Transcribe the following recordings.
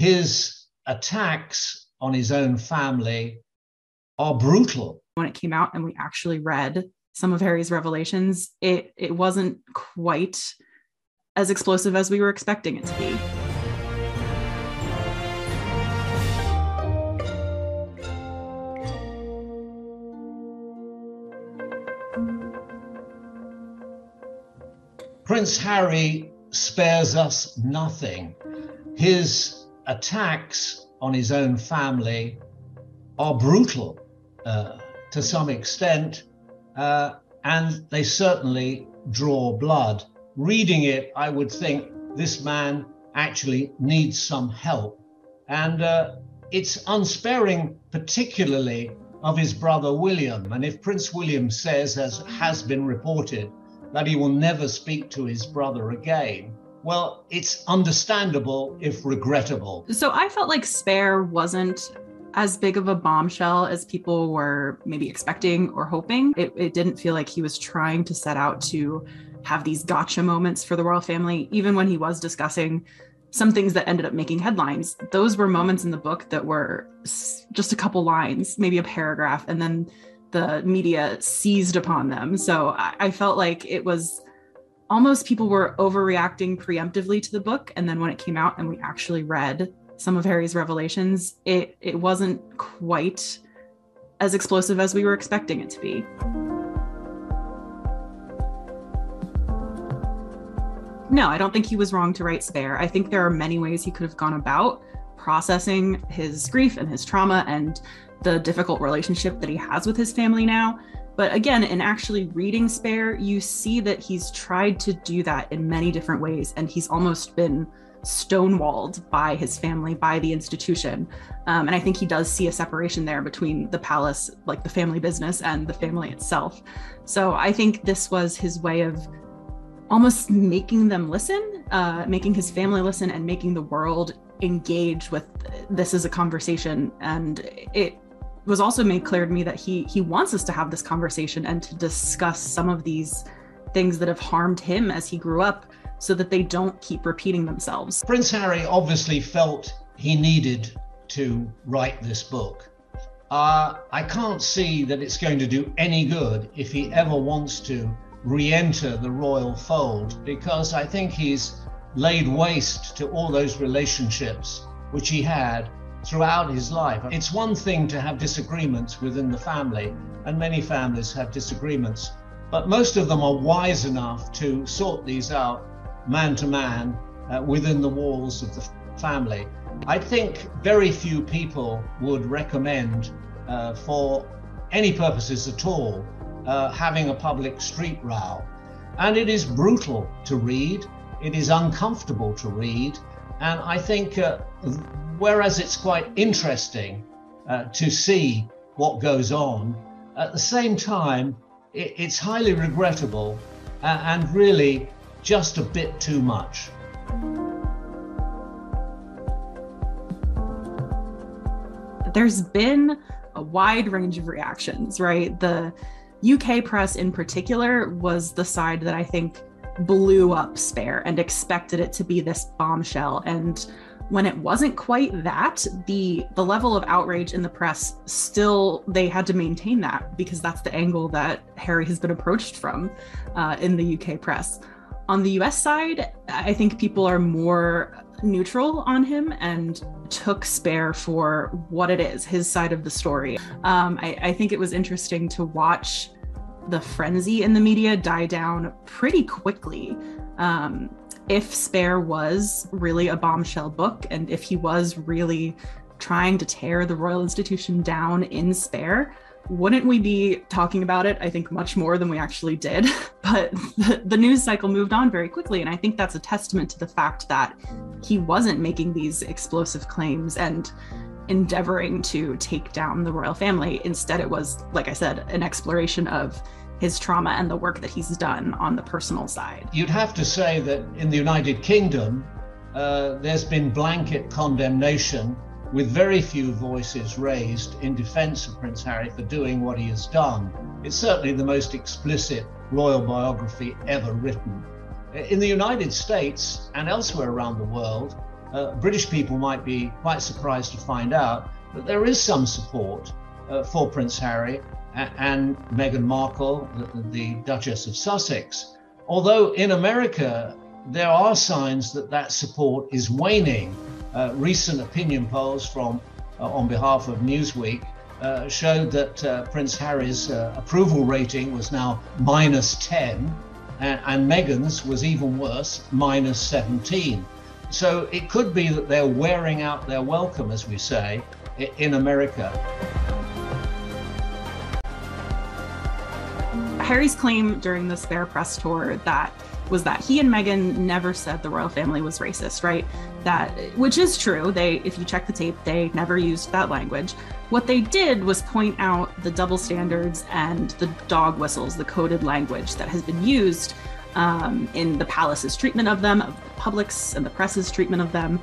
his attacks on his own family are brutal. When it came out and we actually read some of Harry's revelations, it it wasn't quite as explosive as we were expecting it to be. Prince Harry spares us nothing. His attacks on his own family are brutal uh, to some extent, uh, and they certainly draw blood. Reading it, I would think this man actually needs some help. And uh, it's unsparing, particularly of his brother William. And if Prince William says, as has been reported, that he will never speak to his brother again, well, it's understandable if regrettable. So I felt like Spare wasn't as big of a bombshell as people were maybe expecting or hoping. It, it, didn't feel like he was trying to set out to have these gotcha moments for the royal family, even when he was discussing some things that ended up making headlines. Those were moments in the book that were just a couple lines, maybe a paragraph, and then the media seized upon them. So I, I felt like it was almost people were overreacting preemptively to the book. And then when it came out and we actually read some of Harry's revelations, it it wasn't quite as explosive as we were expecting it to be. No, I don't think he was wrong to write Spare. I think there are many ways he could have gone about processing his grief and his trauma and the difficult relationship that he has with his family now. But again, in actually reading Spare, you see that he's tried to do that in many different ways, and he's almost been stonewalled by his family, by the institution. Um, and I think he does see a separation there between the palace, like the family business, and the family itself. So I think this was his way of almost making them listen, uh, making his family listen, and making the world engage with this as a conversation. And it was also made clear to me that he he wants us to have this conversation and to discuss some of these things that have harmed him as he grew up so that they don't keep repeating themselves. Prince Harry obviously felt he needed to write this book. Uh, I can't see that it's going to do any good if he ever wants to re enter the royal fold because I think he's laid waste to all those relationships which he had throughout his life. It's one thing to have disagreements within the family, and many families have disagreements, but most of them are wise enough to sort these out man to man uh, within the walls of the family. I think very few people would recommend, uh, for any purposes at all, uh, having a public street row. And it is brutal to read, it is uncomfortable to read, and I think uh, whereas it's quite interesting uh, to see what goes on, at the same time, it, it's highly regrettable and really just a bit too much. There's been a wide range of reactions, right? The UK press in particular was the side that I think blew up Spare and expected it to be this bombshell. And when it wasn't quite that, the the level of outrage in the press still they had to maintain that because that's the angle that Harry has been approached from uh, in the UK press. On the US side, I think people are more neutral on him and took Spare for what it is, his side of the story. Um, I, I think it was interesting to watch the frenzy in the media die down pretty quickly. Um, if Spare was really a bombshell book and if he was really trying to tear the royal institution down in Spare, wouldn't we be talking about it? I think much more than we actually did. But the, the, news cycle moved on very quickly. And I think that's a testament to the fact that he wasn't making these explosive claims and endeavoring to take down the royal family. Instead, it was, like I said, an exploration of his trauma and the work that he's done on the personal side. You'd have to say that in the United Kingdom, uh, there's been blanket condemnation with very few voices raised in defense of Prince Harry for doing what he has done. It's certainly the most explicit royal biography ever written. In the United States and elsewhere around the world, uh, British people might be quite surprised to find out that there is some support uh, for Prince Harry and, Meghan Markle, the, the, Duchess of Sussex. Although in America, there are signs that that support is waning. Uh, recent opinion polls from uh, on behalf of Newsweek uh, showed that uh, Prince Harry's approval rating was now minus 10, and, and Meghan's was even worse, minus 17. So it could be that they're wearing out their welcome, as we say, in America. Harry's claim during the Spare press tour that was that he and Meghan never said the royal family was racist, right? That which is true. They if you check the tape, they never used that language. What they did was point out the double standards and the dog whistles, the coded language that has been used um, in the palace's treatment of them, of the public's and the press's treatment of them.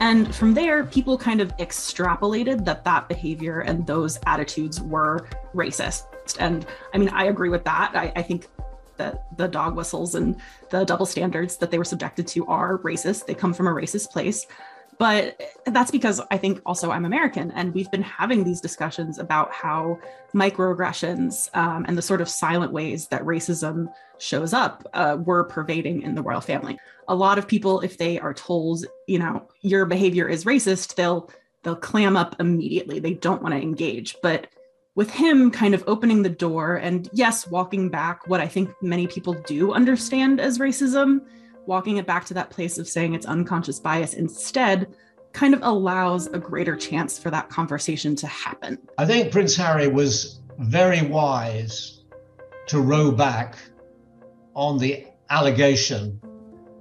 And from there, people kind of extrapolated that that behavior and those attitudes were racist. And I mean, I agree with that. I, I think that the dog whistles and the double standards that they were subjected to are racist. They come from a racist place. But that's because I think also I'm American, and we've been having these discussions about how microaggressions um, and the sort of silent ways that racism shows up uh, were pervading in the royal family. A lot of people, if they are told, you know, your behavior is racist, they'll they'll clam up immediately. They don't want to engage. But with him kind of opening the door and yes, walking back what I think many people do understand as racism, walking it back to that place of saying it's unconscious bias instead kind of allows a greater chance for that conversation to happen. I think Prince Harry was very wise to row back on the allegation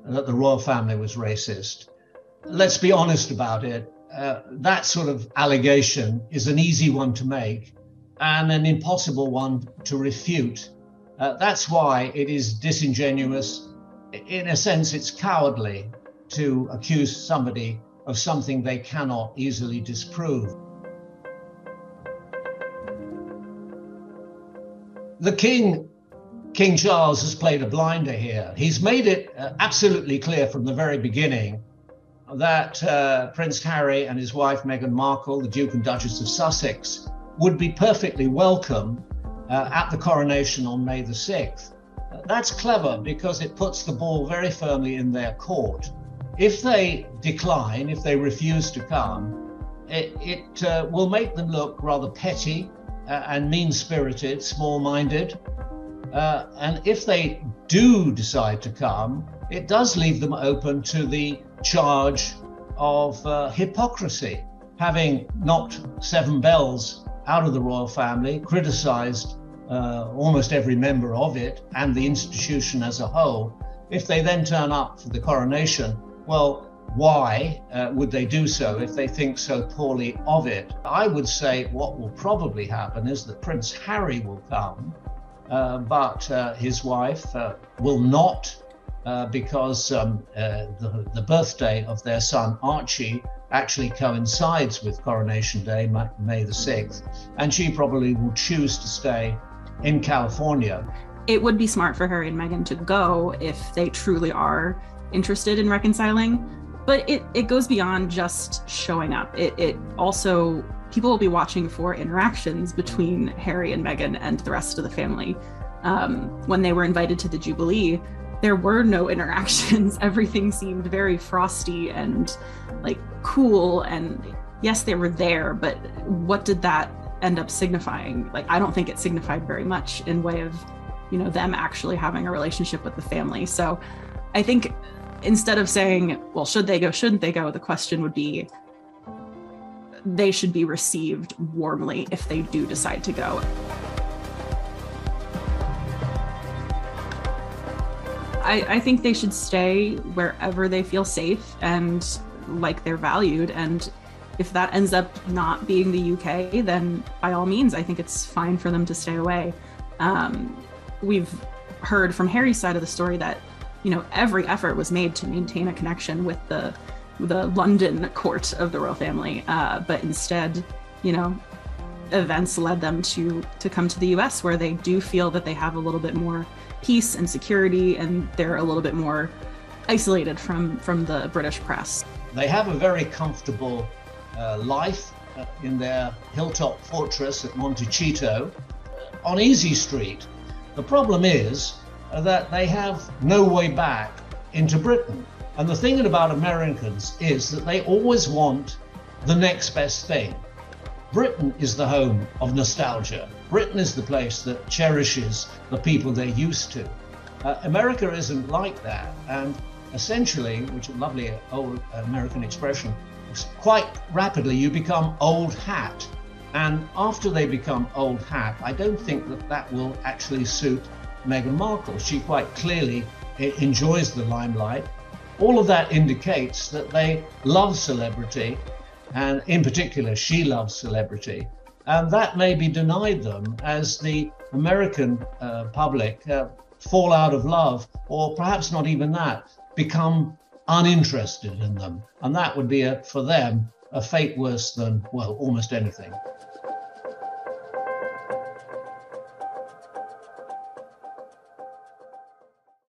that the royal family was racist. Let's be honest about it. Uh, that sort of allegation is an easy one to make and an impossible one to refute. Uh, that's why it is disingenuous. In a sense, it's cowardly to accuse somebody of something they cannot easily disprove. The King, King Charles, has played a blinder here. He's made it uh, absolutely clear from the very beginning that uh, Prince Harry and his wife Meghan Markle, the Duke and Duchess of Sussex, would be perfectly welcome uh, at the coronation on May the 6th. That's clever because it puts the ball very firmly in their court. If they decline, if they refuse to come, it, it uh, will make them look rather petty uh, and mean spirited, small minded. Uh, and if they do decide to come, it does leave them open to the charge of uh, hypocrisy, having knocked seven bells out of the royal family, criticized uh, almost every member of it and the institution as a whole. If they then turn up for the coronation, well, why uh, would they do so if they think so poorly of it? I would say what will probably happen is that Prince Harry will come, uh, but uh, his wife uh, will not, uh, because um, the, the birthday of their son Archie actually coincides with Coronation Day, May the 6th, and she probably will choose to stay in California. It would be smart for Harry and Meghan to go if they truly are interested in reconciling, but it, it goes beyond just showing up. It, it also, people will be watching for interactions between Harry and Meghan and the rest of the family. Um, when they were invited to the Jubilee, there were no interactions. Everything seemed very frosty and like cool. And yes, they were there, but what did that end up signifying? Like, I don't think it signified very much in way of, you know, them actually having a relationship with the family. So I think instead of saying, well, should they go, shouldn't they go, the question would be, they should be received warmly if they do decide to go. I, I think they should stay wherever they feel safe and like they're valued. And if that ends up not being the UK, then by all means, I think it's fine for them to stay away. Um, we've heard from Harry's side of the story that you know every effort was made to maintain a connection with the the London court of the royal family, uh, but instead, you know, events led them to to come to the U.S. where they do feel that they have a little bit more peace and security, and they're a little bit more isolated from from the British press. They have a very comfortable life uh, in their hilltop fortress at Montecito on Easy Street. The problem is uh, that they have no way back into Britain. And the thing about Americans is that they always want the next best thing. Britain is the home of nostalgia. Britain is the place that cherishes the people they're used to. Uh, America isn't like that. And essentially, which is a lovely old American expression, quite rapidly you become old hat. And after they become old hat, I don't think that that will actually suit Meghan Markle. She quite clearly enjoys the limelight. All of that indicates that they love celebrity and in particular, she loves celebrity. And that may be denied them as the American uh, public uh, fall out of love, or perhaps not even that, become uninterested in them. And that would be, a, for them, a fate worse than, well, almost anything.